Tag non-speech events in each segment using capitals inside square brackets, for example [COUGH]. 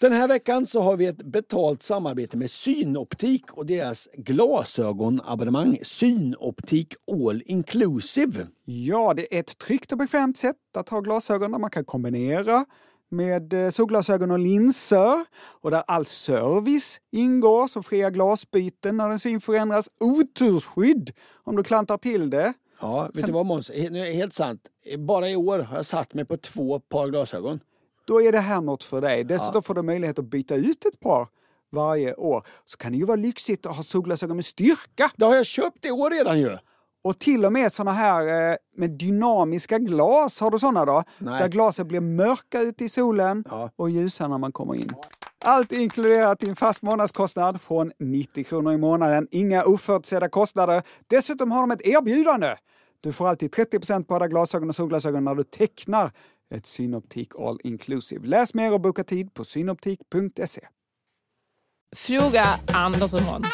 Den här veckan så har vi ett betalt samarbete med Synoptik och deras glasögonabonnemang Synoptik All Inclusive. Ja, det är ett tryggt och bekvämt sätt att ha glasögon där man kan kombinera med eh, solglasögon och linser och där all service ingår som fria glasbyten när din syn förändras, otursskydd om du klantar till det. Ja, vet du vad Måns? Helt sant. Bara i år har jag satt mig på två par glasögon. Då är det här något för dig. Dessutom får du möjlighet att byta ut ett par varje år. Så kan det ju vara lyxigt att ha solglasögon med styrka. Det har jag köpt i år redan ju. Och till och med såna här eh, med dynamiska glas, har du såna då? Nej. Där glaset blir mörka ute i solen Ja. och ljusa när man kommer in. Allt inkluderat i en fast månadskostnad från 90 kronor i månaden. Inga oförutsedda kostnader. Dessutom har de ett erbjudande. Du får alltid 30% på alla glasögon och solglasögon när du tecknar ett Synoptik All Inclusive. Läs mer och boka tid på synoptik.se. Fråga Anders och Måns.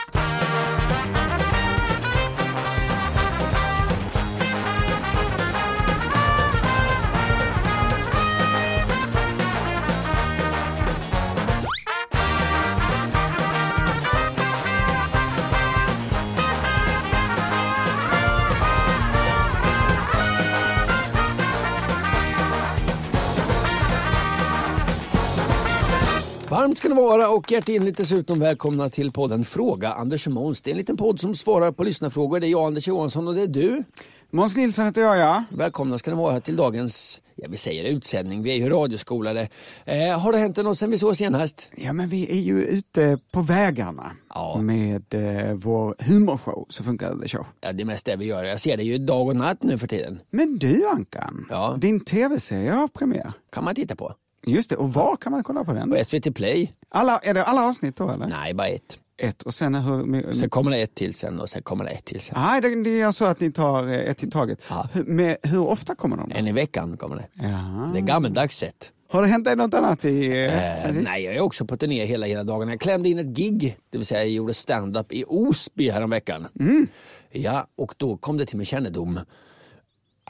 Ska ni vara och hjärtinligt dessutom välkomna till podden Fråga Anders och Måns. Det är en liten podd som svarar på lyssnarfrågor. Det är jag Anders Johansson och det är du. Måns Nilsson heter jag, ja. Välkomna ska ni vara till dagens, ja vi säger utsändning, vi är ju radioskolare. Eh, har det hänt något sen vi såg senast? Ja, men vi är ju ute på vägarna Ja. med eh, vår humorshow, så funkar det show. Ja, det är mest det vi gör. Jag ser det ju dag och natt nu för tiden. Men du Ankan, Ja. din tv-serie har premiär. Kan man titta på. Just det, och var kan man kolla på den? På SVT Play? Alla, är det alla avsnitt då eller? Nej, bara ett. Ett och sen hur... Sen kommer det ett till sen och sen kommer det ett till sen. Nej, det, det är så att ni tar eh, ett i taget. Ja. Hur, med, hur ofta kommer de? Då? En i veckan kommer det. Ja. Det är gammeldags sätt. Har det hänt dig något annat i... Eh, Eh, nej, jag är också på turné hela, hela dagarna. Jag klämde in ett gig, det vill säga jag gjorde stand-up i Osby häromveckan. Mm. Ja, och då kom det till min kännedom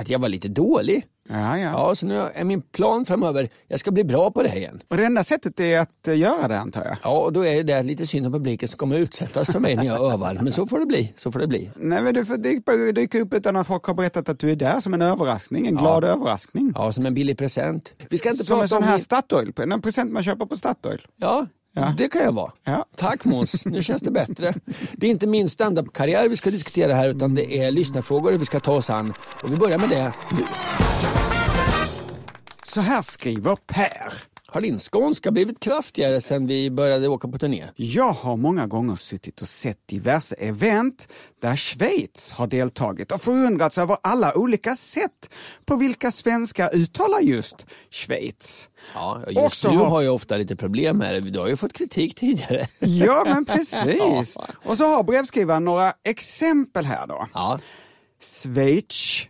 att jag var lite dålig. Ja, ja. Ja, så nu är min plan framöver, jag ska bli bra på det här igen. Och det enda sättet är att eh, göra det antar jag? Ja, och då är det lite synd om publiken som kommer utsättas för mig när jag övar. Men så får det bli, så får det bli. Nej, men du får dyka, upp utan att folk har berättat att du är där som en överraskning, en glad överraskning. Ja, som en billig present. Vi ska inte Som en prata sån om... här min- Statoil, en present man köper på Statoil. Ja, Ja. det kan jag vara. Ja. Tack Måns, nu känns det bättre. Det är inte min standup-karriär vi ska diskutera här utan det är lyssnarfrågor vi ska ta oss an. Och vi börjar med det nu. Så här skriver Per. Har din skånska blivit kraftigare sen vi började åka på turné? Jag har många gånger suttit och sett diverse event där Schweiz har deltagit och förundrats över alla olika sätt på vilka svenskar uttalar just Schweiz. Ja, just så nu har- har jag ofta lite problem med det. Du har ju fått kritik tidigare. [LAUGHS] Ja, men precis. [LAUGHS] Och så har brevskrivaren några exempel här då. Ja, Schweiz,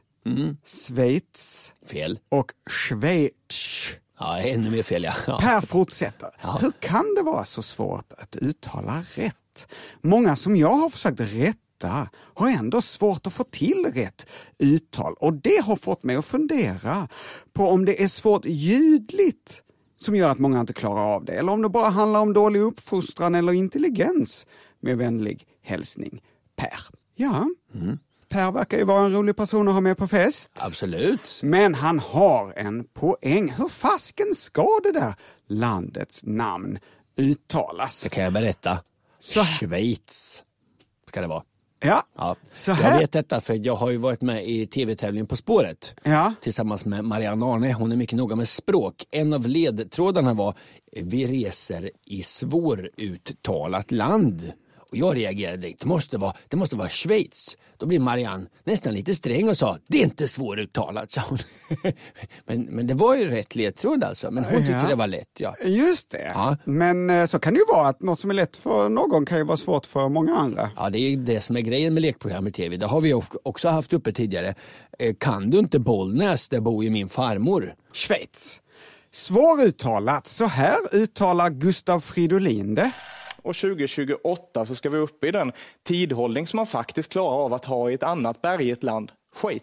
Schweiz fel. och Schweiz. Ja, ännu mer fel ja. ja. Per fortsätter. Ja. Hur kan det vara så svårt att uttala rätt? Många som jag har försökt rätta har ändå svårt att få till rätt uttal och det har fått mig att fundera på om det är svårt ljudligt som gör att många inte klarar av det eller om det bara handlar om dålig uppfostran eller intelligens. Med vänlig hälsning Per. Ja, Per verkar ju vara en rolig person att ha med på fest. Absolut. Men han har en poäng. Hur fasken ska det där landets namn uttalas? Det kan jag berätta. Så Schweiz ska det vara. Ja, Ja. så Jag här. vet detta för jag har ju varit med i tv-tävlingen På spåret. Ja. Tillsammans med Marianne Arne. Hon är mycket noga med språk. En av ledtrådarna var Vi reser i svåruttalat land. Och jag reagerade direkt. Det måste vara, det måste vara Schweiz. Då blir Marianne nästan lite sträng och sa Det är inte svåruttalat, sa hon. [LAUGHS] men, men det var ju rätt ledtråd alltså. Men hon tyckte Ja. det var lätt. Ja. Just det. Ja. Men eh, så kan det ju vara att något som är lätt för någon kan ju vara svårt för många andra. Ja, det är ju det som är grejen med lekprogram i tv. Det har vi också haft uppe tidigare. Eh, Kan du inte Bollnäs, där bor ju min farmor. Schweiz. Svåruttalat, så här uttalar Gustav Fridolin det. Och 2028 så ska vi upp i den tidhållning som man faktiskt klarar av att ha i ett annat bergigt land, Schweiz.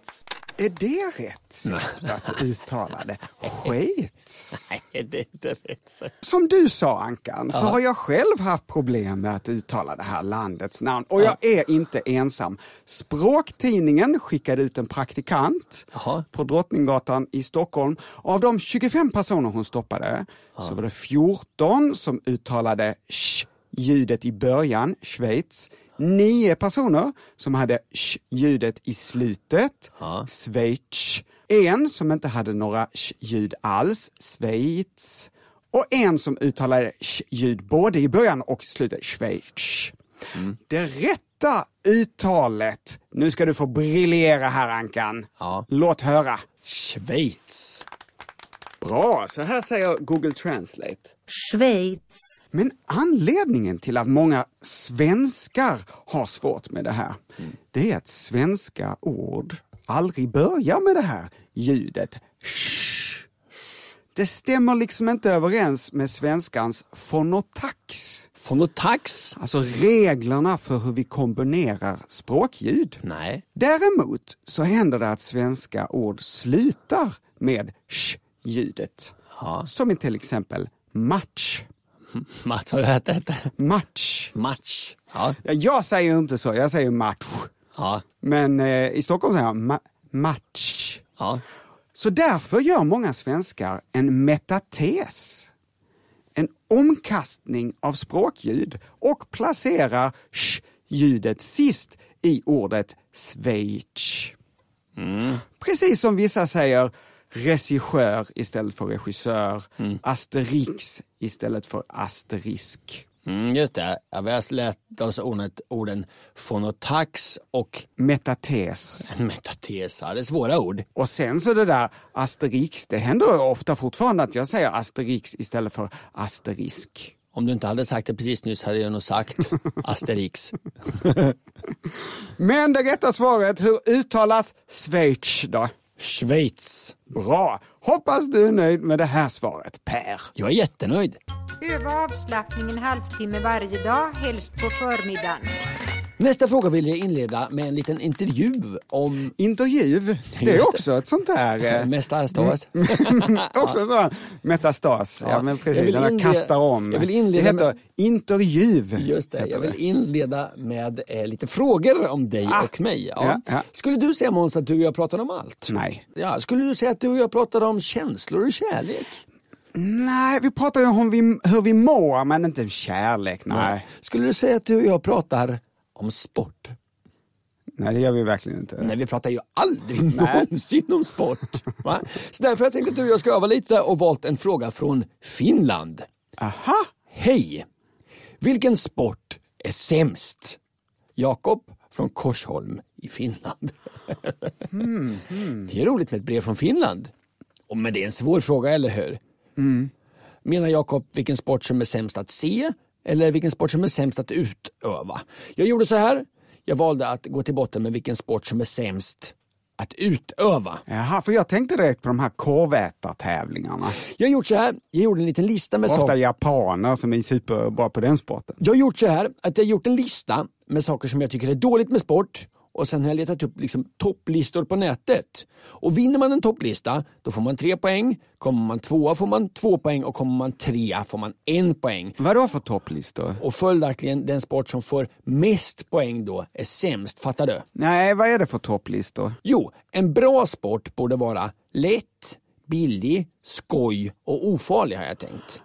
Är det rätt sätt att uttala det? Schweiz? Nej, det är inte rätt. Som du sa Ankan, så har jag själv haft problem med att uttala det här landets namn. Och jag är inte ensam. Språktidningen skickade ut en praktikant på Drottninggatan i Stockholm. Av de 25 personer hon stoppade så var det 14 som uttalade sh ljudet i början, Schweiz. Nio personer som hade sh ljudet i slutet, Schweiz. En som inte hade några sh-ljud alls, Schweiz. Och en som uttalade sh-ljud både i början och slutet, Schweiz. Det rätta uttalet, nu ska du få briljera här Ankan. Ja. Låt höra. Schweiz. Bra, så här säger Google Translate. Schweiz, Men anledningen till att många svenskar har svårt med det här, det är att svenska ord aldrig börjar med det här ljudet. sh. Det stämmer liksom inte överens med svenskans fonotax. Fonotax? Alltså reglerna för hur vi kombinerar språkljud. Nej. Däremot så händer det att svenska ord slutar med sh-ljudet. Som i till exempel match. [LAUGHS] Mats, har du hört detta? Match. Match. Ja. Ja, jag säger inte så, jag säger match. Ja. Men eh, i Stockholm säger jag ma- match. ja. Så därför gör många svenskar en metates. En omkastning av språkljud och placerar sh-ljudet sist i ordet Schweiz. Precis som vissa säger regissör istället för regissör, asterix istället för asterisk. Mm, just det. Ja, vi har lärt oss ordet, orden fonotax och Metates. [LAUGHS] metates. Ja, det är svåra ord. Och sen så det där asterix, det händer ofta fortfarande att jag säger asterix istället för asterisk. Om du inte hade sagt det precis nyss hade jag nog sagt [LAUGHS] Asterix. Men det rätta svaret, hur uttalas Schweiz då? Schweiz. Bra! Hoppas du är nöjd med det här svaret, Per. Jag är jättenöjd. Öva avslappning en halvtimme varje dag, helst på förmiddagen. Nästa fråga vill jag inleda med en liten intervju om Intervju, det är [LAUGHS] också ett sånt här... eh, [LAUGHS] Mestastas. [LAUGHS] också en sån metastas. Ja, Ja, men precis, vill den inleda- kastar om. jag vill inleda det heter med- intervju. Just det, jag vill inleda med eh, lite frågor om dig Ah. och mig. Ja. Ja. Skulle du säga Måns att du och jag pratar om allt? Nej. Ja, skulle du säga att du och jag pratar om känslor och kärlek? Nej, vi pratar ju om vi, hur vi mår, men inte kärlek. Nej. Skulle du säga att du och jag pratar om sport? Nej, det gör vi verkligen inte. Nej, vi pratar ju aldrig [LAUGHS] någonsin om sport. Va? Så därför jag tänkt att du och jag ska öva lite och valt en fråga från Finland. Aha! Hej! Vilken sport är sämst? Jakob från Korsholm i Finland. Det är roligt med ett brev från Finland. Och men det är en svår fråga, eller hur? Menar Jakob vilken sport som är sämst att se eller vilken sport som är sämst att utöva? Jag gjorde så här. Jag valde att gå till botten med vilken sport som är sämst att utöva. Jaha, för jag tänkte direkt på de här korvätartävlingarna. Jag har gjort så här. Jag gjorde en liten lista med Ofta saker. japaner som är superbra på den sporten. Jag har gjort så här att jag har gjort en lista med saker som jag tycker är dåligt med sport och sen har jag letat upp liksom topplistor på nätet. Och vinner man en topplista då får man tre poäng, kommer man tvåa får man två poäng och kommer man trea får man en poäng. Vad då för topplistor? Och följaktligen den sport som får mest poäng då är sämst, fattar du? Nej, vad är det för topplistor? Jo, en bra sport borde vara lätt, billig, skoj och ofarlig har jag tänkt.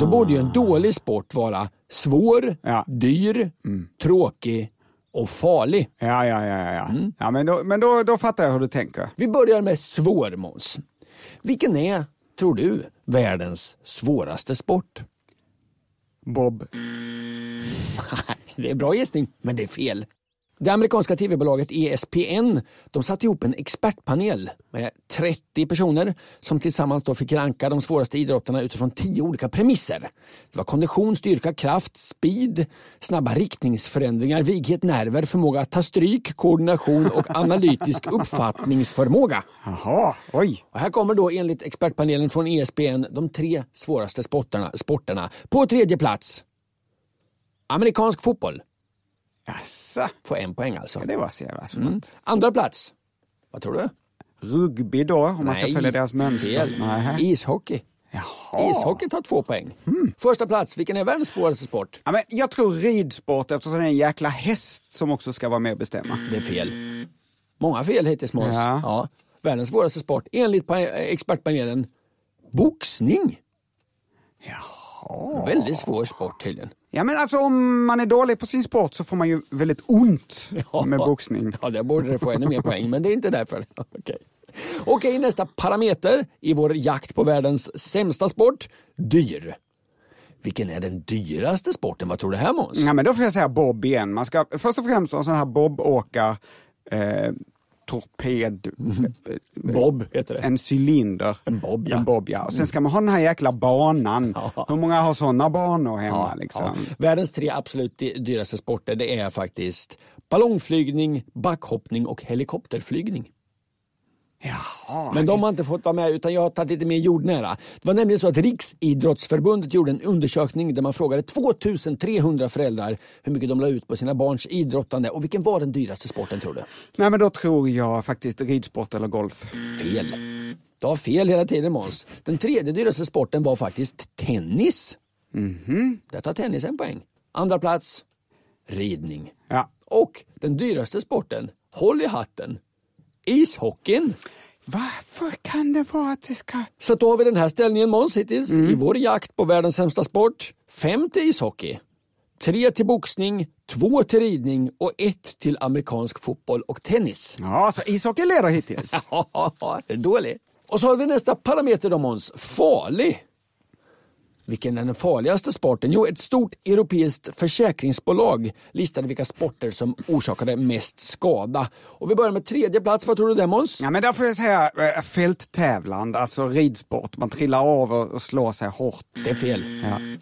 Då borde ju en dålig sport vara svår, Ja. dyr, tråkig och farlig. Ja, ja, ja, ja. ja. ja men då, men då, då fattar jag hur du tänker. Vi börjar med svår Måns. Vilken är, tror du, världens svåraste sport? Bob. [LAUGHS] det är bra gissning, men det är fel. Det amerikanska tv-bolaget ESPN de satte ihop en expertpanel med 30 personer som tillsammans då fick ranka de svåraste idrotterna utifrån 10 olika premisser. Det var kondition, styrka, kraft, speed, snabba riktningsförändringar, vighet, nerver, förmåga att ta stryk, koordination och analytisk [LAUGHS] uppfattningsförmåga. Jaha, oj. Och här kommer då enligt expertpanelen från ESPN de tre svåraste sporterna. sporterna. På tredje plats, amerikansk fotboll. Jaså, Får en poäng alltså. det var så jävla. Mm. Andra plats, vad tror du? Rugby då, om man ska följa deras mönster? Nej. Ishockey. Jaha. Ishockey tar två poäng. Första plats, vilken är världens svåraste sport? Ja, men jag tror ridsport eftersom det är en jäkla häst som också ska vara med och bestämma. Det är fel. Många fel hittills Måns. Ja. Ja. Världens svåraste sport, enligt pa- expertpanelen, boxning. Jaha. Väldigt svår sport tydligen. Ja men alltså om man är dålig på sin sport så får man ju väldigt ont med boxning. Ja, där borde det få ännu mer poäng, men det är inte därför. [LAUGHS] Okej. Okej, nästa parameter i vår jakt på världens sämsta sport, dyr. Vilken är den dyraste sporten? Vad tror du här Måns? Ja men då får jag säga bob igen. Man ska först och främst ha en sån här bobåkar eh, torped... Bob heter det. En cylinder. En bob, ja. En bob, ja. Och sen ska man ha den här jäkla banan. Ja. Hur många har såna banor hemma? Ja, liksom? ja. Världens tre absolut dy- dyraste sporter det är faktiskt ballongflygning, backhoppning och helikopterflygning. Jaha. Men de har inte fått vara med utan jag har tagit lite mer jordnära. Det var nämligen så att Riksidrottsförbundet gjorde en undersökning där man frågade 2300 föräldrar hur mycket de la ut på sina barns idrottande och vilken var den dyraste sporten tror du? Nej men då tror jag faktiskt ridsport eller golf. Fel. Du har fel hela tiden Måns. Den tredje dyraste sporten var faktiskt tennis. Mhm. Där tar tennis en poäng. Andra plats, ridning. Ja. Och den dyraste sporten, håll i hatten, ishockeyn. Varför kan det vara att det ska... Så då har vi den här ställningen Måns hittills i vår jakt på världens sämsta sport. Fem till ishockey, tre till boxning, två till ridning och ett till amerikansk fotboll och tennis. Ja, så ishockey leder hittills. [LAUGHS] Ja, dåligt. Och så har vi nästa parameter då Måns, farlig. Vilken är den farligaste sporten? Jo, ett stort europeiskt försäkringsbolag listade vilka sporter som orsakade mest skada. Och vi börjar med tredje plats, vad tror du det Måns? Ja, men där får jag säga äh, fälttävlan, alltså ridsport. Man trillar av och, slår sig hårt. Det är fel.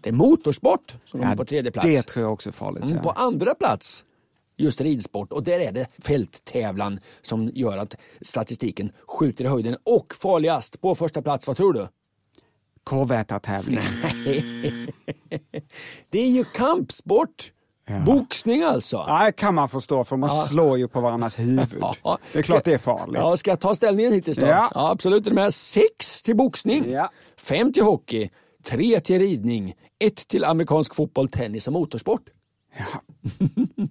Det är motorsport som kommer på tredje plats. Det tror jag också är farligt. Mm, ja. På andra plats just ridsport och där är det fälttävlan som gör att statistiken skjuter i höjden. Och farligast på första plats, vad tror du? Korvätartävling. [LAUGHS] [LAUGHS] Det är ju kampsport. Boxning alltså. Ja, det kan man förstå för man slår ju på varandras huvud. [LAUGHS] Ja. Det är klart det är farligt. Ja, ska jag ta ställningen hittills då? Ja. absolut. Är du med? Sex till boxning, Ja. fem till hockey, tre till ridning, ett till amerikansk fotboll, tennis och motorsport.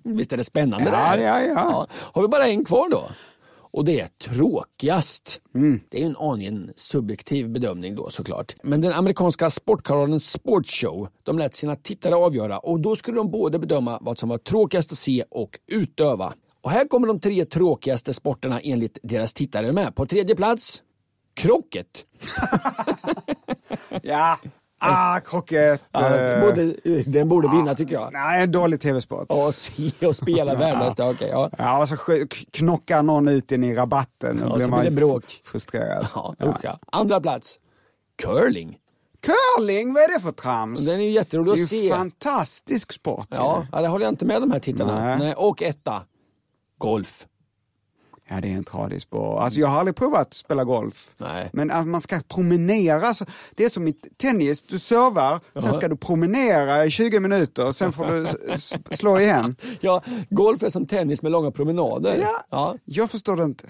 Visst är det spännande det Ja, här? ja, ja. Har vi bara en kvar då? Och det är tråkigast. Mm. Det är en aningen subjektiv bedömning då såklart. Men den amerikanska sportkanalen Sportshow, de lät sina tittare avgöra och då skulle de både bedöma vad som var tråkigast att se och utöva. Och här kommer de tre tråkigaste sporterna enligt deras tittare med. På tredje plats, krocket. [LAUGHS] Ja. Ah, krocket. Ja, eh, den borde vinna tycker jag. Nej, en dålig tv-sport. Och se och spela värdelöst. Okej, ja. Ja, och så knockar någon ut in i rabatten. Ja, blir så blir det bråk. Frustrerad. Ja, usch, ja. Andra plats, curling. Curling, vad är det för trams? Den är ju jätterolig det är att ju se. fantastisk sport. Ja, ja, det håller jag inte med de här tittarna. Nej. Nej. Och etta, golf. Ja, det är en tradig sport. Alltså, jag har aldrig provat att spela golf. Nej. Men att man ska promenera. Så det är som i tennis, du servar, sen ska du promenera i 20 minuter, sen får du slå igen. [LAUGHS] Ja, golf är som tennis med långa promenader. Ja. Jag förstår det inte.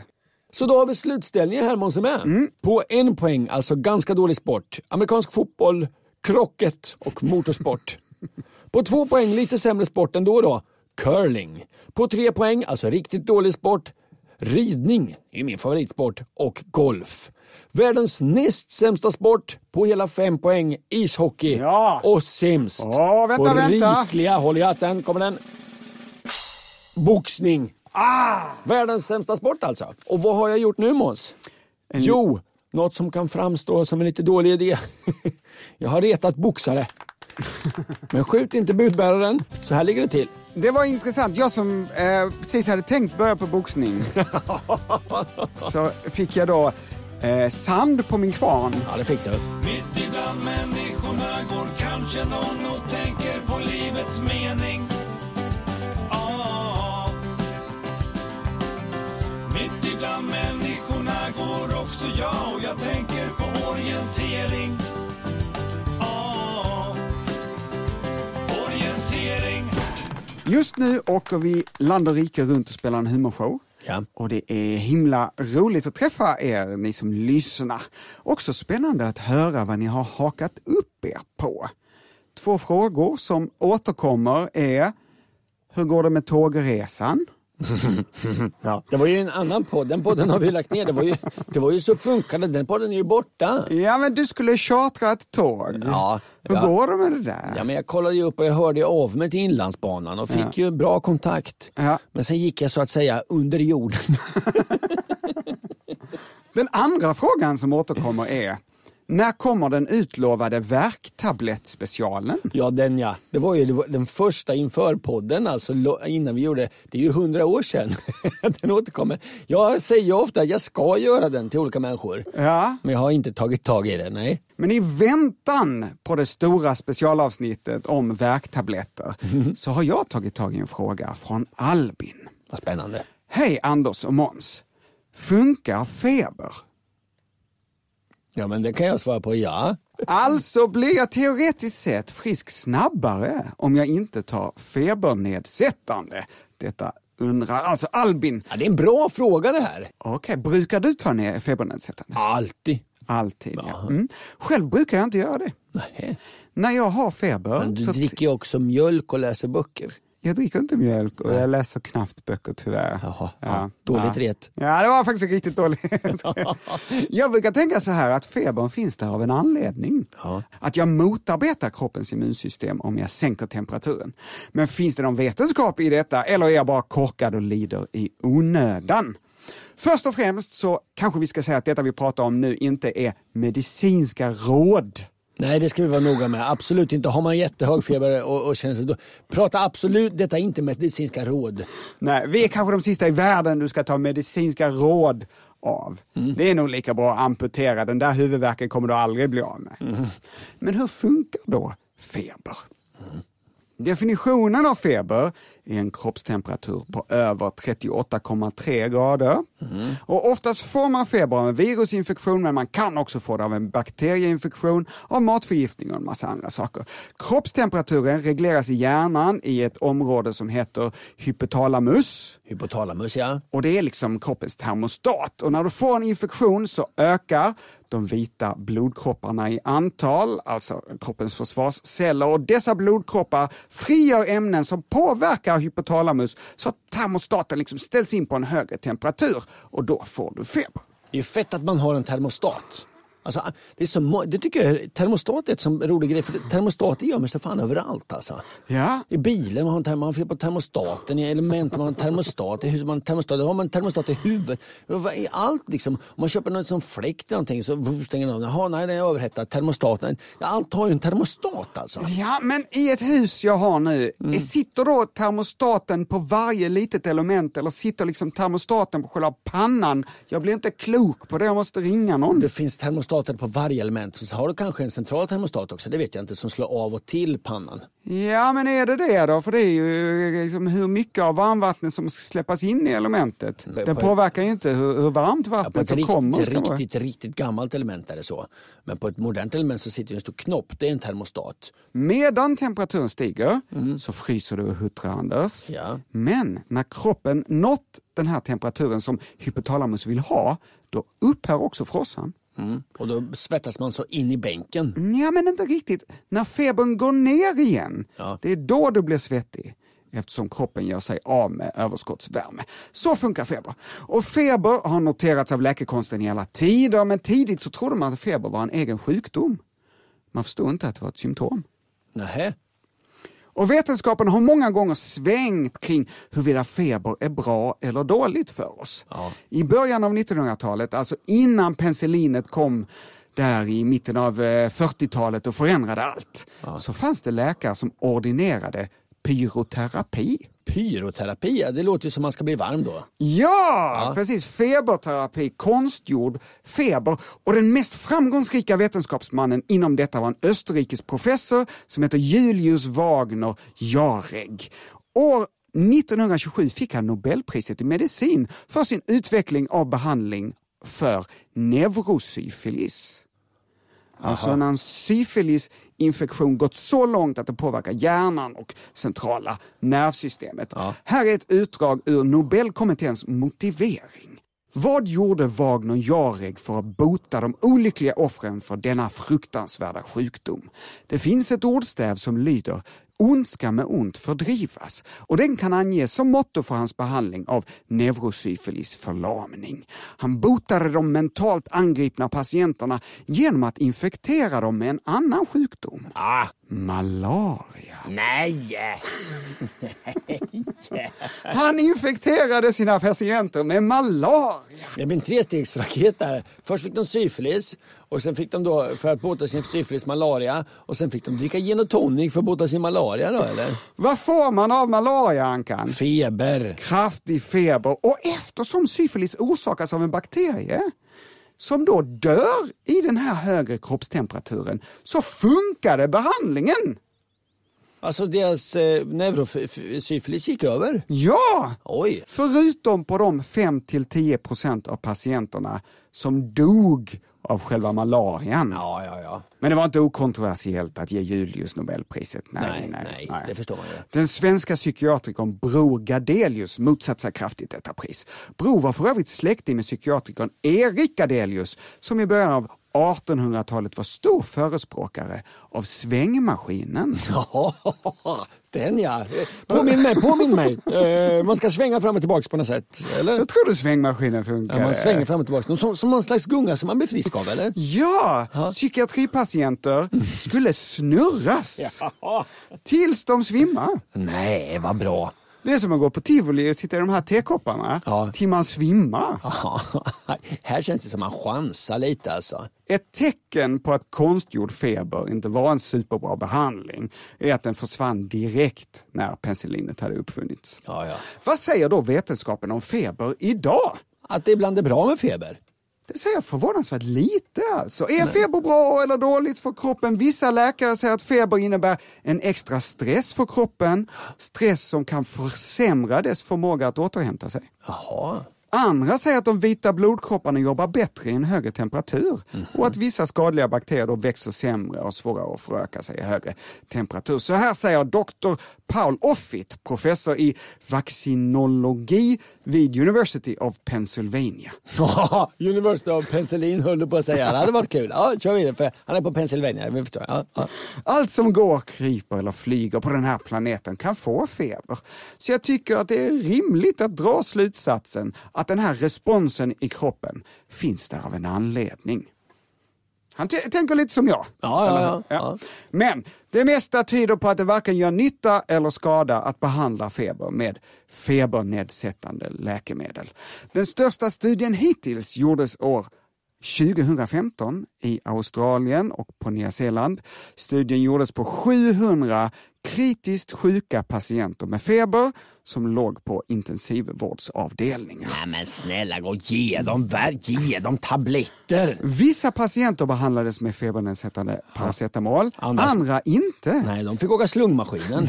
Så då har vi slutställningen här Måns. Mm. På en poäng, alltså ganska dålig sport. Amerikansk fotboll, krocket och motorsport. [LAUGHS] På två poäng, lite sämre sport ändå då, curling. På tre poäng, alltså riktigt dålig sport, ridning, det är min favoritsport, och golf. Världens näst sämsta sport, på hela fem poäng, ishockey. Ja. Och sämst, Åh, vänta, på vänta. rikliga, håll i hatten, kommer den. Boxning. Ah! Världens sämsta sport alltså. Och vad har jag gjort nu Måns? Jo, något som kan framstå som en lite dålig idé. [LAUGHS] jag har retat boxare. [LAUGHS] Men skjut inte budbäraren, så här ligger det till. Det var intressant. Jag som eh, precis hade tänkt börja på boxning [LAUGHS] så fick jag då eh, sand på min kvarn. Ja, det fick du. Mitt ibland människorna går kanske någon och tänker på livets mening. Ah. Mitt ibland människorna går också jag och jag tänker på orientering. Just nu åker vi land och rike runt och spelar en humorshow. Ja. Och det är himla roligt att träffa er, ni som lyssnar. Också spännande att höra vad ni har hakat upp er på. Två frågor som återkommer är, hur går det med tågresan? Ja. Det var ju en annan podd, den podden har vi lagt ner. Det var ju, det var ju så funkade, den podden är ju borta. Ja, men du skulle chartra ett tåg. Ja, Hur ja. går det med det där? Ja, men jag kollade ju upp och jag hörde av mig till Inlandsbanan och fick ju bra kontakt. Ja. Men sen gick jag så att säga under jorden. [LAUGHS] Den andra frågan som återkommer är, när kommer den utlovade värktablettspecialen? Ja, den ja. Det var ju den första inför podden, alltså innan vi gjorde, det är ju hundra år sedan [LAUGHS] den återkommer. Jag säger ju ofta att jag ska göra den till olika människor. Ja, Men jag har inte tagit tag i det, nej. men i väntan på det stora specialavsnittet om värktabletter [LAUGHS] så har jag tagit tag i en fråga från Albin. Vad spännande. Hej Anders och Måns. Funkar feber? Ja, men det kan jag svara på, ja. Alltså blir jag teoretiskt sett frisk snabbare om jag inte tar febernedsättande. Detta undrar alltså Albin. ja. Det är en bra fråga det här. Okej, brukar du ta ner febernedsättande? Alltid. Alltid, ja. Mm. Själv brukar jag inte göra det. Nej. När jag har feber, Men du dricker ju också mjölk och läser böcker. Jag dricker inte mjölk och jag läser knappt böcker tyvärr. Jaha, ja. Dåligt ret. Ja, det var faktiskt riktigt dåligt. [LAUGHS] jag brukar tänka så här att febern finns där av en anledning. Ja. Att jag motarbetar kroppens immunsystem om jag sänker temperaturen. Men finns det någon vetenskap i detta eller är jag bara korkad och lider i onödan? Först och främst så kanske vi ska säga att detta vi pratar om nu inte är medicinska råd. Nej, det ska vi vara noga med. Absolut inte. Har man jättehög feber och, och känner sig då, prata absolut, detta är inte medicinska råd. Nej, vi är kanske de sista i världen du ska ta medicinska råd av. Det är nog lika bra att amputera, den där huvudvärken kommer du aldrig bli av med. Men hur funkar då feber? Definitionen av feber är en kroppstemperatur på över 38,3 grader. Och oftast får man feber av en virusinfektion men man kan också få det av en bakterieinfektion, av matförgiftning och en massa andra saker. Kroppstemperaturen regleras i hjärnan i ett område som heter hypotalamus. Hypotalamus, ja. Och det är liksom kroppens termostat. Och när du får en infektion så ökar de vita blodkropparna i antal, alltså kroppens försvarsceller. Och dessa blodkroppar frigör ämnen som påverkar hypotalamus så att termostaten liksom ställs in på en högre temperatur. Och då får du feber. Det är ju fett att man har en termostat. Alltså, det, är så, det tycker jag, termostat är som rolig grej, för termostater gömmer sig fan överallt alltså. Ja. I bilen man har en term- man på termostaten, i elementen man har en termostat, i huset man har en termostat, då har man en termostat i huvudet. Är allt liksom? Om man köper något som fläkt eller någonting så stänger den av. Jaha, nej den är överhettad. Termostaten, allt har ju en termostat alltså. Ja, men i ett hus jag har nu, Mm. sitter då termostaten på varje litet element eller sitter liksom termostaten på själva pannan? Jag blir inte klok på det, jag måste ringa någon. Det finns termostater på varje element. Så har du kanske en central termostat också, det vet jag inte, som slår av och till pannan. Ja, men är det det då? För det är ju liksom hur mycket av varmvattnet som ska släppas in i elementet. På- Den på- påverkar ju inte hur, hur varmt Ja, på vattnet ett som riktigt, kommer ska vara. riktigt, riktigt gammalt element är det så. Men på ett modernt element så sitter det en stor knopp, det är en termostat. Medan temperaturen stiger så fryser du och huttrar Anders. Mm. Ja. Men när kroppen nått den här temperaturen som hypotalamus vill ha, då upphör också frossan. Mm. Och då svettas man så in i bänken. Ja, men inte riktigt. När febern går ner igen, Ja. det är då du blir svettig eftersom kroppen gör sig av med överskottsvärme. Så funkar feber. Och feber har noterats av läkekonsten i alla tider, men tidigt så trodde man att feber var en egen sjukdom. Man förstod inte att det var ett symptom. Nähä. Och vetenskapen har många gånger svängt kring huruvida feber är bra eller dåligt för oss. Ja. I början av 1900-talet, alltså innan penicillinet kom där i mitten av eh, 40-talet och förändrade allt, så fanns det läkare som ordinerade pyroterapi. Pyroterapi, ja, det låter ju som man ska bli varm då. Ja, precis. Feberterapi, konstgjord feber. Och den mest framgångsrika vetenskapsmannen inom detta var en österrikisk professor som heter Julius Wagner Jahregg. År 1927 fick han Nobelpriset i medicin för sin utveckling av behandling för neurosyfilis. Alltså när en syfilisinfektion gått så långt att det påverkar hjärnan och centrala nervsystemet. Här är ett utdrag ur Nobelkommitténs motivering. Vad gjorde Wagner Jahregg för att bota de olyckliga offren för denna fruktansvärda sjukdom? Det finns ett ordstäv som lyder Ondska med ont fördrivas och den kan anges som motto för hans behandling av neurosyfilis förlamning. Han botade de mentalt angripna patienterna genom att infektera dem med en annan sjukdom. Ah, Malaria. nej! [LAUGHS] Han infekterade sina patienter med malaria. Det blir en trestegsraket där. Först fick de syfilis och sen fick de då för att bota sin syfilis malaria och sen fick de dricka gin och tonic för att bota sin malaria då eller? Vad får man av malaria, Ankan? Feber. kraftig feber och eftersom syfilis orsakas av en bakterie som då dör i den här högre kroppstemperaturen så funkade behandlingen. Alltså deras eh, neurosyfilis gick över. Ja! Oj. Förutom på de 5-10% av patienterna som dog av själva malarian. Ja, ja, ja. Men det var inte okontroversiellt att ge Julius Nobelpriset. Nej, Nej, nej, det förstår ju. Den svenska psykiatrikern Bror Gardelius motsatte sig kraftigt detta pris. Bror var för övrigt släkting med psykiatrikern Erik Gardelius som i början av 1800-talet var stor förespråkare av svängmaskinen. [LAUGHS] [LAUGHS] Ja, den ja. Påminn mig, påminn mig. Eh, man ska svänga fram och tillbaka på något sätt, eller? Jag tror du svängmaskinen funkar. Ja, man svänger fram och tillbaka. Som, som någon slags gunga som man blir frisk av, eller? Ja, psykiatripatienter skulle snurras [LAUGHS] tills de svimmar. Nej, vad bra. Det är som att gå på tivoli och sitta i de här tekopparna Ja. till man svimmar. Ja, [LAUGHS] här känns det som man chansar lite alltså. Ett tecken på att konstgjord feber inte var en superbra behandling är att den försvann direkt när penicillinet hade uppfunnits. Ja, ja. Vad säger då vetenskapen om feber idag? Att det är bra med feber. Det säger förvånansvärt lite alltså. Är feber bra eller dåligt för kroppen? Vissa läkare säger att feber innebär en extra stress för kroppen. Stress som kan försämra dess förmåga att återhämta sig. Jaha. Andra säger att de vita blodkropparna jobbar bättre i en högre temperatur och att vissa skadliga bakterier då växer sämre och svårare att föröka sig i högre temperatur. Så här säger Dr. Paul Offit, professor i vaccinologi vid University of Pennsylvania. [LAUGHS] University of Pennsylvania höll du på att säga. Det hade varit kul. Ja, kör vidare för han är på Pennsylvania. Vi förstår. Ja, ja. Allt som går, kryper eller flyger på den här planeten kan få feber. Så jag tycker att det är rimligt att dra slutsatsen att den här responsen i kroppen finns där av en anledning. Han tänker lite som jag. Ja, ja, ja, ja. Men det mesta tyder på att det varken gör nytta eller skada att behandla feber med febernedsättande läkemedel. Den största studien hittills gjordes år 2015 i Australien och på Nya Zeeland. Studien gjordes på 700 kritiskt sjuka patienter med feber som låg på intensivvårdsavdelningar. Nej men snälla gå ge dem, ge dem tabletter. Vissa patienter behandlades med febernedsättande paracetamol, Andra- andra inte. Nej, de fick åka slungmaskinen.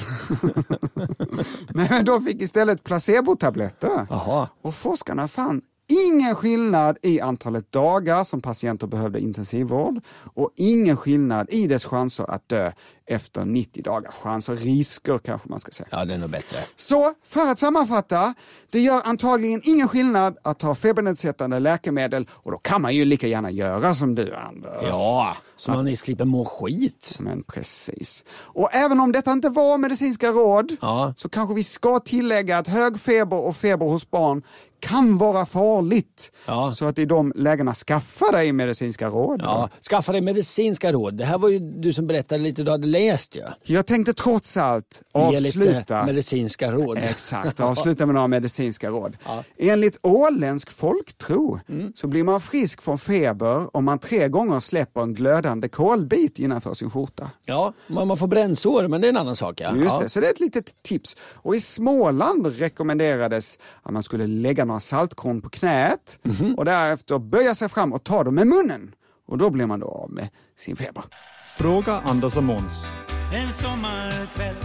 [LAUGHS] Men de fick istället placebotabletter. Jaha. Och forskarna fann ingen skillnad i antalet dagar som patienter behövde intensivvård och ingen skillnad i dess chanser att dö efter 90 dagar. Chanser, risker kanske man ska säga. Ja, det är nog bättre. Så för att sammanfatta, det gör antagligen ingen skillnad att ta febernedsättande läkemedel och då kan man ju lika gärna göra som du Anders. Ja, så man slipper må skit. Men precis. Och även om detta inte var medicinska råd Ja. så kanske vi ska tillägga att hög feber och feber hos barn kan vara farligt. Ja. Så att i de lägena skaffa dig medicinska råd. Ja, skaffa dig medicinska råd. Det här var ju du som berättade lite, du hade läst ju. Jag tänkte trots allt Ge lite avsluta. medicinska råd. Exakt, [LAUGHS] avsluta med några medicinska råd. Enligt åländsk folktro Mm. så blir man frisk från feber om man tre gånger släpper en glödande kolbit innanför sin skjorta. Ja, man får brännsår, men det är en annan sak. Ja. Just ja. det, så det är ett litet tips. Och i Småland rekommenderades att man skulle lägga några saltkorn på knät Mhm. och därefter böja sig fram och ta dem med munnen. Och då blir man då av med sin feber. Fråga Anders och Måns. En sommarkväll,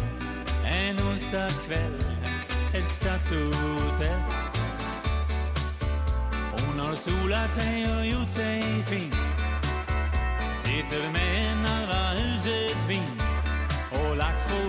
en onsdagkväll, ett stadshotell. Hon har solat sig och gjort sig fin. Sitter med en andra husets vin och laxforell.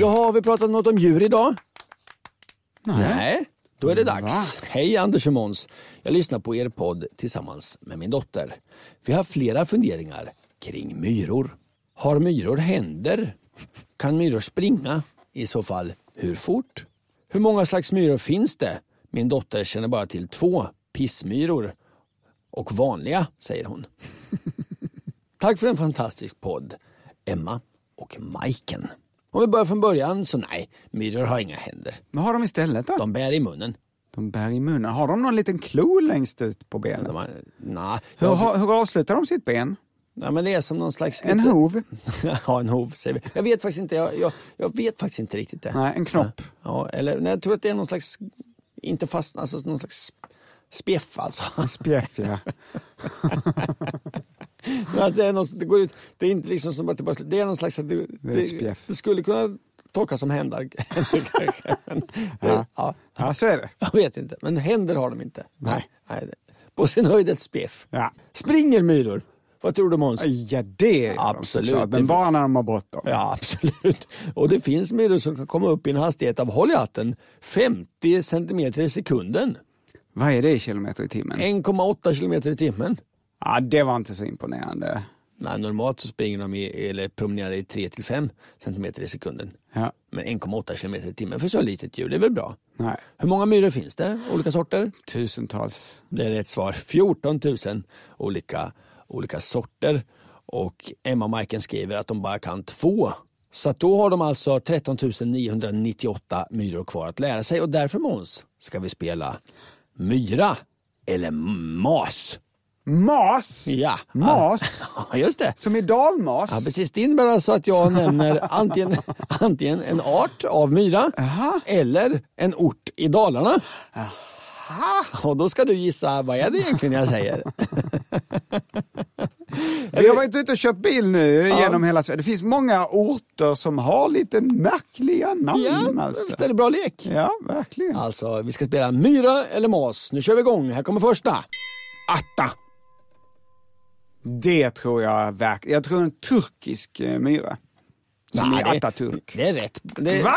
Jaha, har vi pratat något om djur idag? Nej. Då är det dags. Hej Anders och Måns. Jag lyssnar på er podd tillsammans med min dotter. Vi har flera funderingar kring myror. Har myror händer? Kan myror springa? I så fall, hur fort? Hur många slags myror finns det? Min dotter känner bara till två, pissmyror och vanliga, säger hon. [LAUGHS] Tack för en fantastisk podd, Emma och Majken. Om vi börjar från början så nej, myror har inga händer. Vad har de istället då? De bär i munnen. De bär i munnen. Har de någon liten klo längst ut på benet? De har, nej, Hur, jag- har- hur avslutar de sitt ben? nej, men det är som någon slags... En lite- hov? [LAUGHS] ja, en hov säger vi. Jag vet faktiskt inte, jag, jag, jag vet faktiskt inte riktigt det. Nej, en knopp. Ja, eller nej, jag tror att det är någon slags, inte fast, alltså någon slags spjäff alltså. Spjäff, ja. [LAUGHS] [LAUGHS] Att det, är någon, det, går ut, det är inte liksom som att det bara det är någon slags, att det, Det är spjäff. det skulle kunna tolkas som händar. Men, [LAUGHS] Ja. ja. ja, så är det. Jag vet inte, men händer har de inte. Nej. Nej. det- På sin höjd ett spjäff. Ja. Springer myror? Vad tror du Måns? Ja, det de Absolut. såklart, Men bara när de har bråttom. Ja, absolut. Och det finns myror som kan komma upp i en hastighet av, håll i hatten, 50 centimeter i sekunden. Vad är det i kilometer i timmen? 1,8 kilometer i timmen. Ja, det var inte så imponerande. Nej, normalt så springer de i, eller promenerar i 3-5 centimeter i sekunden. Ja. Men 1,8 kilometer i timmen för så litet djur, det är väl bra? Nej, Hur många myror finns det? Olika sorter? tusentals. Det är rätt svar. 14 000 olika, olika sorter. Och Emma Majken skriver att de bara kan två. Så då har de alltså 13 998 myror kvar att lära sig och därför Måns ska vi spela myra eller mas. Mas? Ja. Mas? [LAUGHS] Ja, just det. Som i dalmas? Ja, precis. Det innebär alltså att jag nämner antingen, antingen en art av myra eller en ort i Dalarna. Och då ska du gissa, vad är det egentligen jag säger? Vi har varit ute och kört bil nu genom hela Sverige. Det finns många orter som har lite märkliga namn. Ja, alltså. visst är det bra lek? ja verkligen. Alltså, vi ska spela myra eller mas. Nu kör vi igång. Här kommer första. Atta. Det tror jag verkligen. Jag tror en turkisk eh, myra. Som Nej, det- Atatürk. Det är rätt. Det, Va?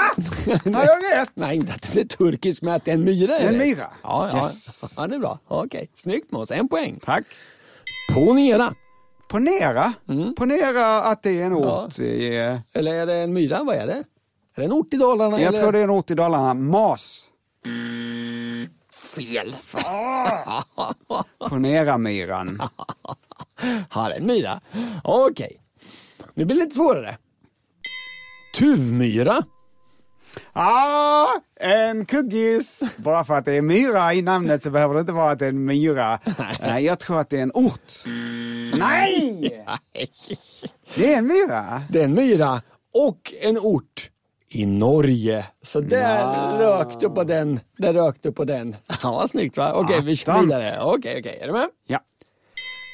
Har jag [LAUGHS] rätt? Nej, inte att det är turkisk, men att det är en myra är En rätt. myra? Ja, ja. Yes. ja, det är bra. Okej, snyggt Måns. En poäng. Tack. Ponera. Ponera. Ponera att det är en Ja. ort i... eh, Eller är det en myra? Vad är det? Är det en ort i Dalarna? Jag eller? tror det är en ort i Dalarna. Mas. Fel. [LAUGHS] Ponera-myran. Har [LAUGHS] en myra? Okej. Nu blir det lite svårare. Tuvmyra. Ah, en kuggis! Bara för att det är myra i namnet så behöver det inte vara att det är en myra. Nej, [LAUGHS] jag tror att det är en ort. Nej! Det är en myra. Det är en myra och en ort i Norge. Så där rök du på den. Där rök du på den. Ja, snyggt va? Okej, vi kör vidare. Okej, okej. Är du med? Ja,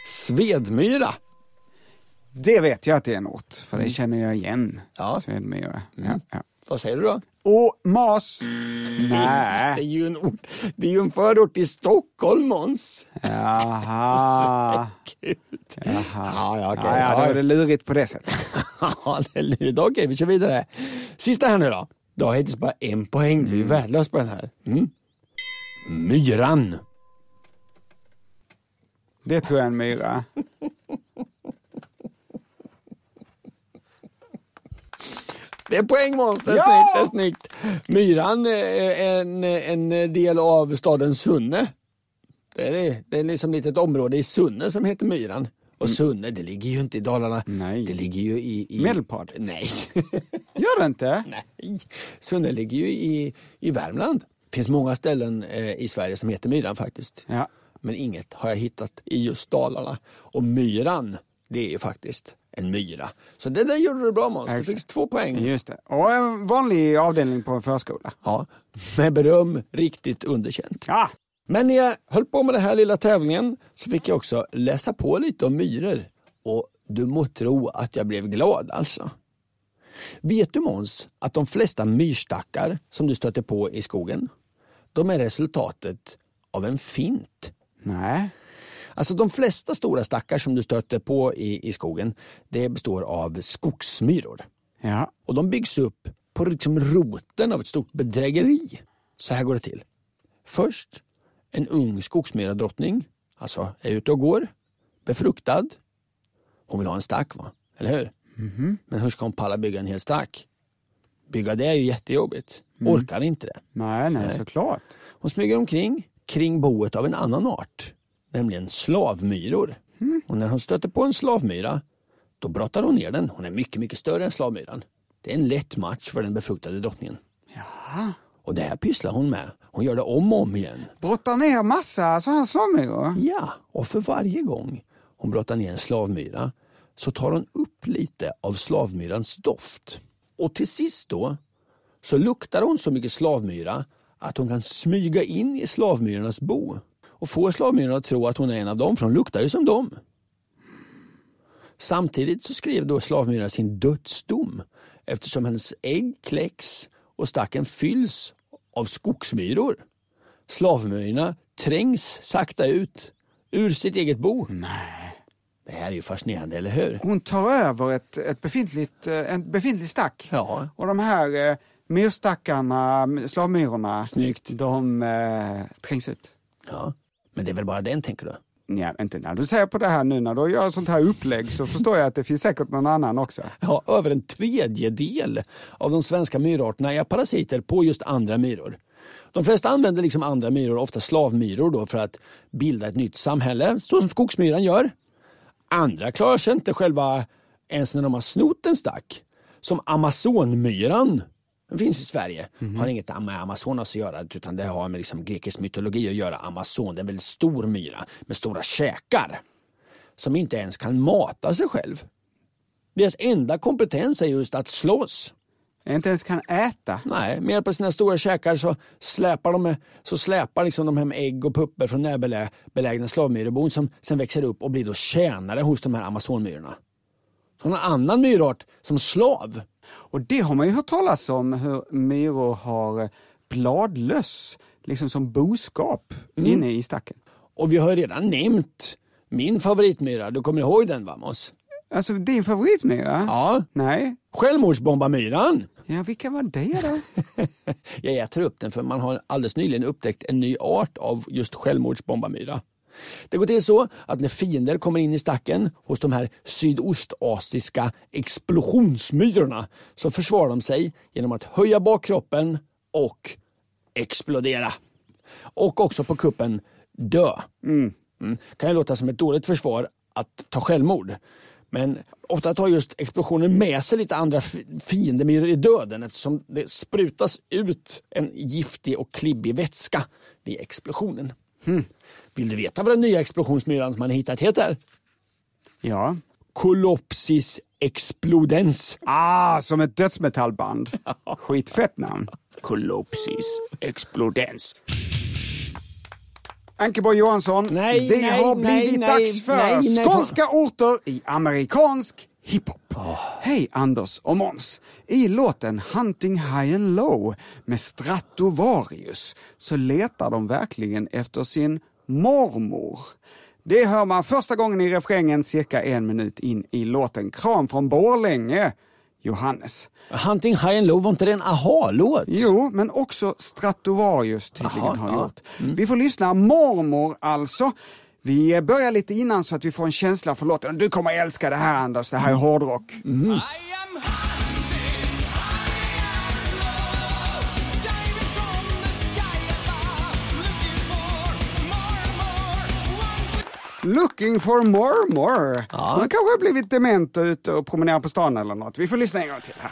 Svedmyra. det vet jag att det är ort, för det känner jag igen. Ja. Svedmyra. Ja, ja. Vad säger du då? Och Mas. Det är Nej. ju en, det är ju en förort i Stockholm Måns. Jaha. Gud. Jaha. Ja, ja, okej. Ja, ja, då är det lurigt på det sättet. [LAUGHS] Ja, det är lurigt. Okej, vi kör vidare. Sista här nu då. Du har hittills bara en poäng. Du är värdelös på den här. Mm. Myran. Det tror jag är en myra. [LAUGHS] Det är poäng Måns, det är Ja! snyggt, det är snyggt. Myran är en, en del av staden Sunne. Det är, det. det är liksom ett litet område i Sunne som heter Myran. Och Sunne, det ligger ju inte i Dalarna. Nej. Det ligger ju i... i... Medelpad? Nej. [LAUGHS] Gör det inte? Nej. Sunne ligger ju i, i Värmland. Det finns många ställen eh, i Sverige som heter Myran faktiskt. Ja. Men inget har jag hittat i just Dalarna. Och Myran, det är ju faktiskt en myra. Så det där gjorde du bra Måns. Du fick två poäng. Just det. Och en vanlig avdelning på en förskola. Ja, med beröm, riktigt underkänt. Ja. Men när jag höll på med den här lilla tävlingen så fick jag också läsa på lite om myror. Och du må tro att jag blev glad alltså. Vet du Måns att de flesta myrstackar som du stöter på i skogen, de är resultatet av en fint. Nej. Alltså de flesta stora stackar som du stöter på i, i skogen, det består av skogsmyror. Ja. Och de byggs upp på liksom roten av ett stort bedrägeri. Så här går det till. Först en ung skogsmyradrottning, alltså är ute och går, befruktad. Hon vill ha en stack va, eller hur? Men hur ska hon palla bygga en hel stack? Bygga det är ju jättejobbigt. Orkar inte det. Nej, nej, såklart. Hon smyger omkring kring boet av en annan art, nämligen slavmyror. Och när hon stöter på en slavmyra, då brottar hon ner den. Hon är mycket, mycket större än slavmyran. Det är en lätt match för den befruktade drottningen. Och det här pysslar hon med. Hon gör det om och om igen. Brottar ner massa sådana slavmyror. Ja, och för varje gång hon brottar ner en slavmyra så tar hon upp lite av slavmyrans doft. Och till sist då så luktar hon så mycket slavmyra att hon kan smyga in i slavmyrornas bo och få slavmyrorna att tro att hon är en av dem, för hon luktar ju som dem. Samtidigt så skrev då slavmyran sin dödsdom eftersom hennes ägg kläcks och stacken fylls av skogsmyror. Slavmyrorna trängs sakta ut ur sitt eget bo. Nej. Det här är ju fascinerande, eller hur? Hon tar över ett, ett befintligt, eh, en befintlig stack. Ja. Och de här eh, myrstackarna, slavmyrorna, Snyggt. de eh, trängs ut. Ja. Men det är väl bara den, tänker du? Ja, inte när du säger på det här nu när du gör sånt här upplägg så förstår jag att det finns säkert någon annan också. Ja, över en tredjedel av de svenska myrarterna är parasiter på just andra myror. De flesta använder liksom andra myror, ofta slavmyror, då, för att bilda ett nytt samhälle, så som skogsmyran gör. Andra klarar sig inte själva ens när de har snott en stack. Som Amazonmyran. Den finns i Sverige. Har inget med Amazonas att göra utan det har med liksom grekisk mytologi att göra. Amazon, det är en väldigt stor myra med stora käkar. Som inte ens kan mata sig själv. Deras enda kompetens är just att slåss. Inte ens kan äta. Nej, med hjälp av sina stora käkar så släpar de, så släpar liksom de här med ägg och pupper från närbelägna slavmyrebon som sen växer upp och blir då tjänare hos de här amazonmyrorna. Så en annan myrart som slav. Och det har man ju hört talas om hur myror har eh, bladlöss, liksom som boskap inne i stacken. Och vi har redan nämnt min favoritmyra. Du kommer ihåg den va Måns? Alltså din favoritmyra? Ja. Nej? Självmordsbombamyran. Ja, vilka var det då? [LAUGHS] Jag äter upp den för man har alldeles nyligen upptäckt en ny art av just självmordsbombamyra. Det går till så att när fiender kommer in i stacken hos de här sydostasiska explosionsmyrorna så försvarar de sig genom att höja bakkroppen och explodera. Och också på kuppen dö. Mm. Kan ju låta som ett dåligt försvar att ta självmord. Men ofta tar just explosionen med sig lite andra fi- fiendemyror i döden eftersom det sprutas ut en giftig och klibbig vätska vid explosionen. Vill du veta vad den nya explosionsmyran som man hittat heter? Ja. Colopsis explodens. Ah, som ett dödsmetallband. [LAUGHS] Skitfett namn. Colopsis explodens. Ankeborg Johansson, Nej, det nej, har blivit nej, dags för nej, nej, skånska orter i amerikansk hiphop. Hej Anders och Måns. I låten Hunting High and Low med Stratovarius så letar de verkligen efter sin mormor. Det hör man första gången i refrängen cirka en minut in i låten. Kram från Borlänge, Johannes. Hunting High and Low, var inte det en aha-låt? Jo, men också Stratovarius tydligen Jaha, har ja. gjort. Vi får lyssna mormor alltså. Vi börjar lite innan så att vi får en känsla för låten. Du kommer älska det här Anders, det här är hårdrock. Looking for more more. Hon kanske har blivit dement och ute och promenerar på stan eller något. Vi får lyssna en gång till här.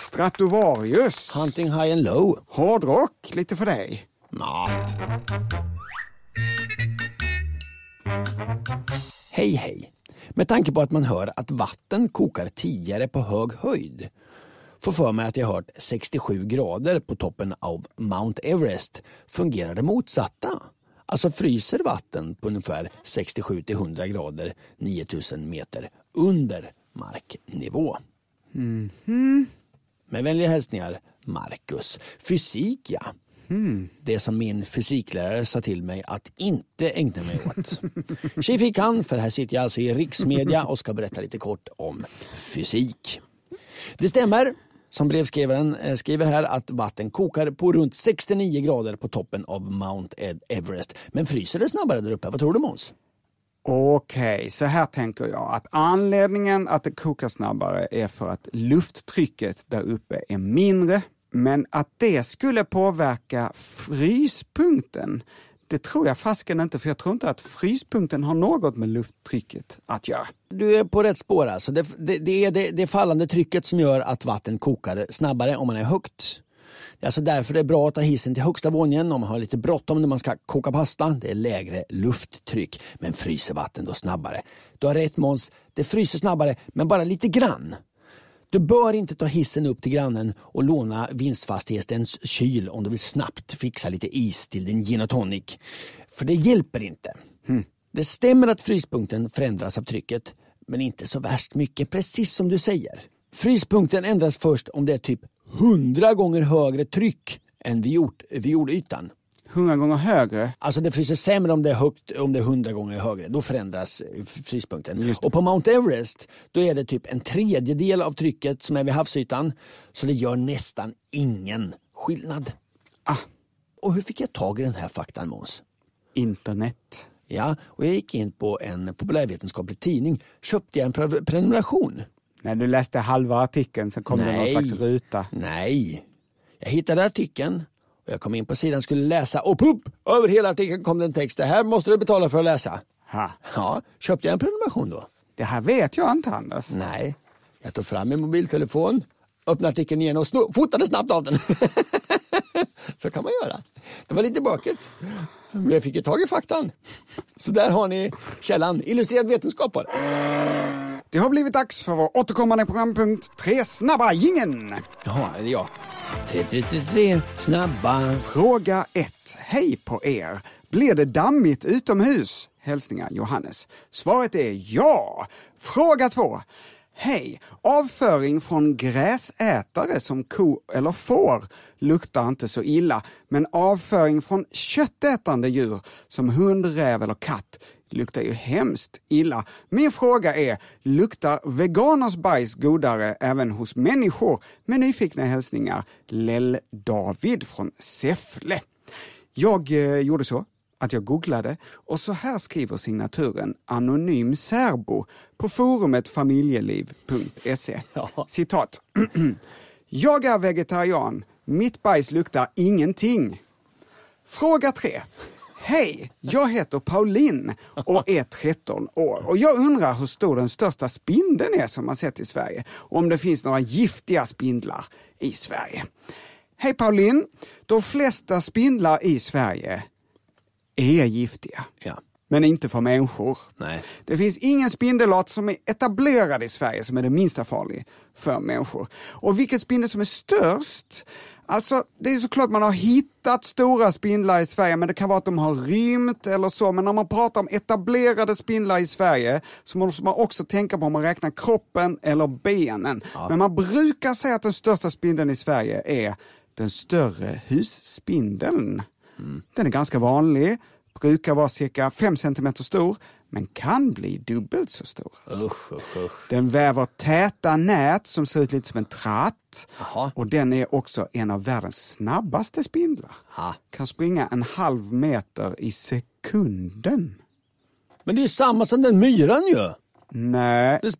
Stratovarius. Hunting High and Low. Hårdrock, lite för dig. Ja. Hej hej. Med tanke på att man hör att vatten kokar tidigare på hög höjd får för mig att jag hört 67 grader på toppen av Mount Everest fungerar det motsatta. Alltså fryser vatten på ungefär 67 till 100 grader 9000 meter under marknivå. Med vänliga hälsningar Marcus. Fysik ja. Det som min fysiklärare sa till mig att inte ägna mig åt. Tji fick han, för här sitter jag alltså i riksmedia och ska berätta lite kort om fysik. Det stämmer, som brevskrivaren eh, skriver här, att vatten kokar på runt 69 grader på toppen av Mount Ed- Everest. Men fryser det snabbare där uppe? Vad tror du Måns? Okej, så här tänker jag att anledningen att det kokar snabbare är för att lufttrycket där uppe är mindre. Men att det skulle påverka fryspunkten, det tror jag fasken inte, för jag tror inte att fryspunkten har något med lufttrycket att göra. Du är på rätt spår alltså. Det, det, det är det, det fallande trycket som gör att vatten kokar snabbare om man är högt. Det är alltså därför det är bra att ta hissen till högsta våningen om man har lite bråttom när man ska koka pasta. Det är lägre lufttryck. Men fryser vatten då snabbare? Du har rätt Måns, det fryser snabbare men bara lite grann. Du bör inte ta hissen upp till grannen och låna vinstfastighetens kyl om du vill snabbt fixa lite is till din gin och tonic. För det hjälper inte. Det stämmer att fryspunkten förändras av trycket, men inte så värst mycket, precis som du säger. Fryspunkten ändras först om det är typ 100 gånger högre tryck än vid, jord, vid jordytan. 100 gånger högre. Alltså det fryser sämre om det är högt, om det är 100 gånger högre. Då förändras eh, fryspunkten. Och på Mount Everest, då är det typ en tredjedel av trycket som är vid havsytan. Så det gör nästan ingen skillnad. Ah. Och hur fick jag tag i den här faktan Måns? Internet. Ja, och jag gick in på en populärvetenskaplig tidning, köpte jag en pre- prenumeration. När du läste halva artikeln så kom det någon Nej. slags ruta. Nej. Jag hittade artikeln jag kom in på sidan, skulle läsa och PUP! Över hela artikeln kom det en text. Det här måste du betala för att läsa. Ha. Ja, köpte jag en prenumeration då? Det här vet jag inte Anders. Nej, jag tog fram min mobiltelefon, öppnade artikeln igen och fotade snabbt av den. [LAUGHS] Så kan man göra. Det var lite bökigt. Men jag fick ju tag i faktan. Så där har ni källan, illustrerad vetenskap var Det har blivit dags för vår återkommande programpunkt Tre snabba gingen. Jaha, jag. 333 snabba. Fråga 1. Hej på er! Blir det dammigt utomhus? Hälsningar Johannes. Svaret är ja! Fråga 2. Hej! Avföring från gräsätare som ko eller får luktar inte så illa, men avföring från köttätande djur som hund, räv eller katt luktar ju hemskt illa. Min fråga är, luktar veganers bajs godare även hos människor? Med nyfikna hälsningar Lell-David från Säffle. Jag eh, gjorde så att jag googlade och så här skriver signaturen Anonym Särbo på forumet familjeliv.se. Citat. [CLEARS THROAT] jag är vegetarian. Mitt bajs luktar ingenting. Fråga 3. Hej, jag heter Pauline och är 13 år och jag undrar hur stor den största spindeln är som man sett i Sverige och om det finns några giftiga spindlar i Sverige. Hej Pauline, de flesta spindlar i Sverige är giftiga. Ja. Men inte för människor. Nej. Det finns ingen spindelart som är etablerad i Sverige som är det minsta farlig för människor. Och vilken spindel som är störst? Alltså, det är såklart man har hittat stora spindlar i Sverige, men det kan vara att de har rymt eller så. Men när man pratar om etablerade spindlar i Sverige så måste man också tänka på om man räknar kroppen eller benen. Men man brukar säga att den största spindeln i Sverige är den större husspindeln. Den är ganska vanlig, brukar vara cirka 5 cm stor, men kan bli dubbelt så stor. Usch, usch, usch. Den väver täta nät som ser ut lite som en tratt. Jaha. Och den är också en av världens snabbaste spindlar. Ja. Kan springa en halv meter i sekunden. Men det är samma som den myran ju. Nej, Den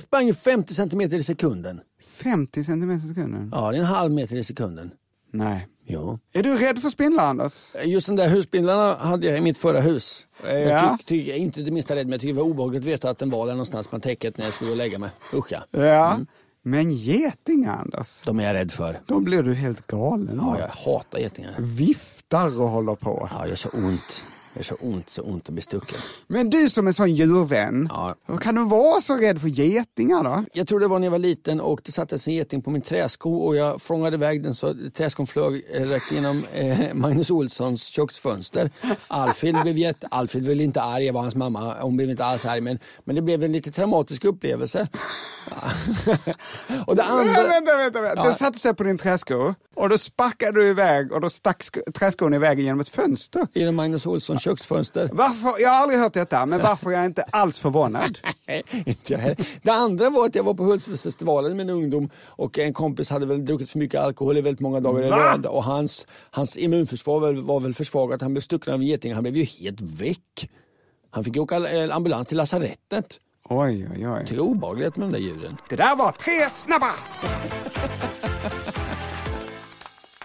sprang ju 50 centimeter i sekunden. 50 centimeter i sekunden? Ja, det är en halv meter i sekunden. Nej. Jo. Är du rädd för spindlar, Anders? Just den där husspindlarna hade jag i mitt förra hus. Eh, Jag Ja. jag är inte det minsta rädd, men jag tycker det var obehagligt att veta att den var där någonstans på täcket när jag skulle gå och lägga mig. Usch ja. Ja. Men getingar, Anders, De är jag rädd för. då blir du helt galen. Ja, jag hatar getingar. Viftar och håller på. Ja, jag gör så ont. Det är så ont, så ont att bli stucken. Men du som är sån djurvän, Ja. hur kan du vara så rädd för getingar då? Jag tror det var när jag var liten och det sattes en geting på min träsko och jag fångade iväg den så träskon flög eh, rätt genom eh, [LAUGHS] Magnus Olssons köksfönster. Alfred blev jätte, Alfred blev inte arg, jag var hans mamma, hon blev inte alls arg men, men det blev en lite traumatisk upplevelse. [LAUGHS] och det andra... Vänta, vänta, vänta. vänta. Ja. Den satte sig på din träsko och då sparkade du iväg och då stack sk- träskon iväg genom ett fönster. Genom Magnus Olssons köksfönster. Varför? Jag har aldrig hört detta, men varför är jag inte alls förvånad? [LAUGHS] Inte. Det andra var att jag var på Hultsfredsfestivalen med en ungdom och en kompis hade väl druckit för mycket alkohol i väldigt många dagar i rad och hans, hans immunförsvar var, väl- var väl försvagat. Han blev stucken av en geting, han blev ju helt väck. Han fick åka eh, ambulans till lasarettet. Oj, oj, oj. Det är obehagligt med de där djuren. Det där var tre snabba!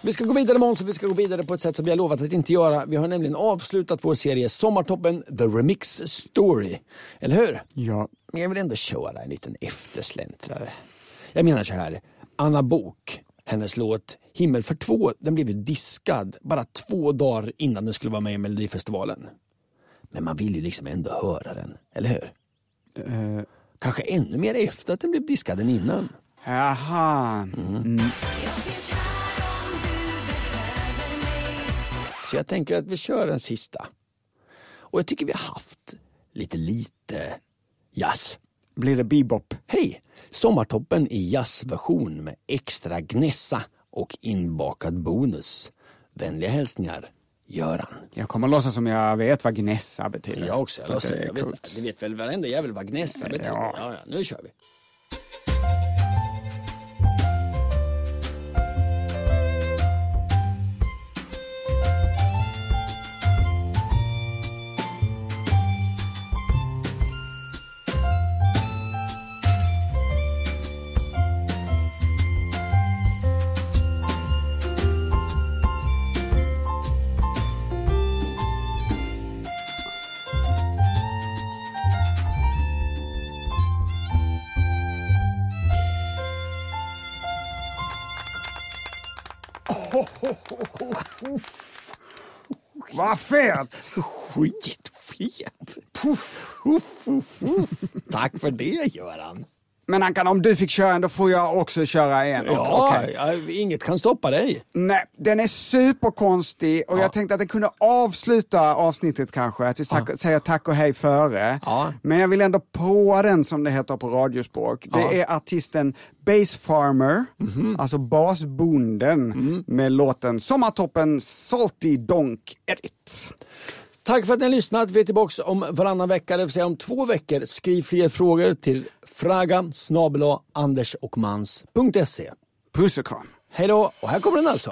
Vi ska gå vidare Måns och vi ska gå vidare på ett sätt som vi har lovat att inte göra. Vi har nämligen avslutat vår serie Sommartoppen The Remix Story. Eller hur? Ja. Men jag vill ändå köra en liten eftersläntrare. Jag menar så här, Anna Bok, hennes låt Himmel för två, den blev ju diskad bara två dagar innan den skulle vara med i Melodifestivalen. Men man vill ju liksom ändå höra den, eller hur? Eh, Kanske ännu mer efter att den blev diskad än innan. Jaha. Mm. Så jag tänker att vi kör en sista. Och jag tycker vi har haft lite lite jazz. Blir det bebop? Hej! Sommartoppen i jazzversion med extra gnässa och inbakad bonus. Vänliga hälsningar, Göran. Jag kommer låtsas som jag vet vad gnässa betyder. Jag också. Jag, är jag vet, det vet väl varenda jävel vad gnässa betyder. Ja. Ja. Ja, nu kör vi. Vad fet! Skitfet! Puff, uff, uff, uff. Tack för det Göran. Men Ankan, om du fick köra en, då får jag också köra en. Ja, ja, inget kan stoppa dig. Nej, den är superkonstig och jag tänkte att den kunde avsluta avsnittet kanske, att vi sa- säger tack och hej före. Ja. Men jag vill ändå på den som det heter på radiospråk. Det Ja. är artisten Bass Farmer, Mhm. alltså basbonden Mm. med låten Sommartoppen Salty Donk Edit. Tack för att ni har lyssnat. Vi är tillbaka om varannan vecka, det vill säga om två veckor. Skriv fler frågor till fraga andersochmans.se. Puss och kram. Hej då, och här kommer den alltså.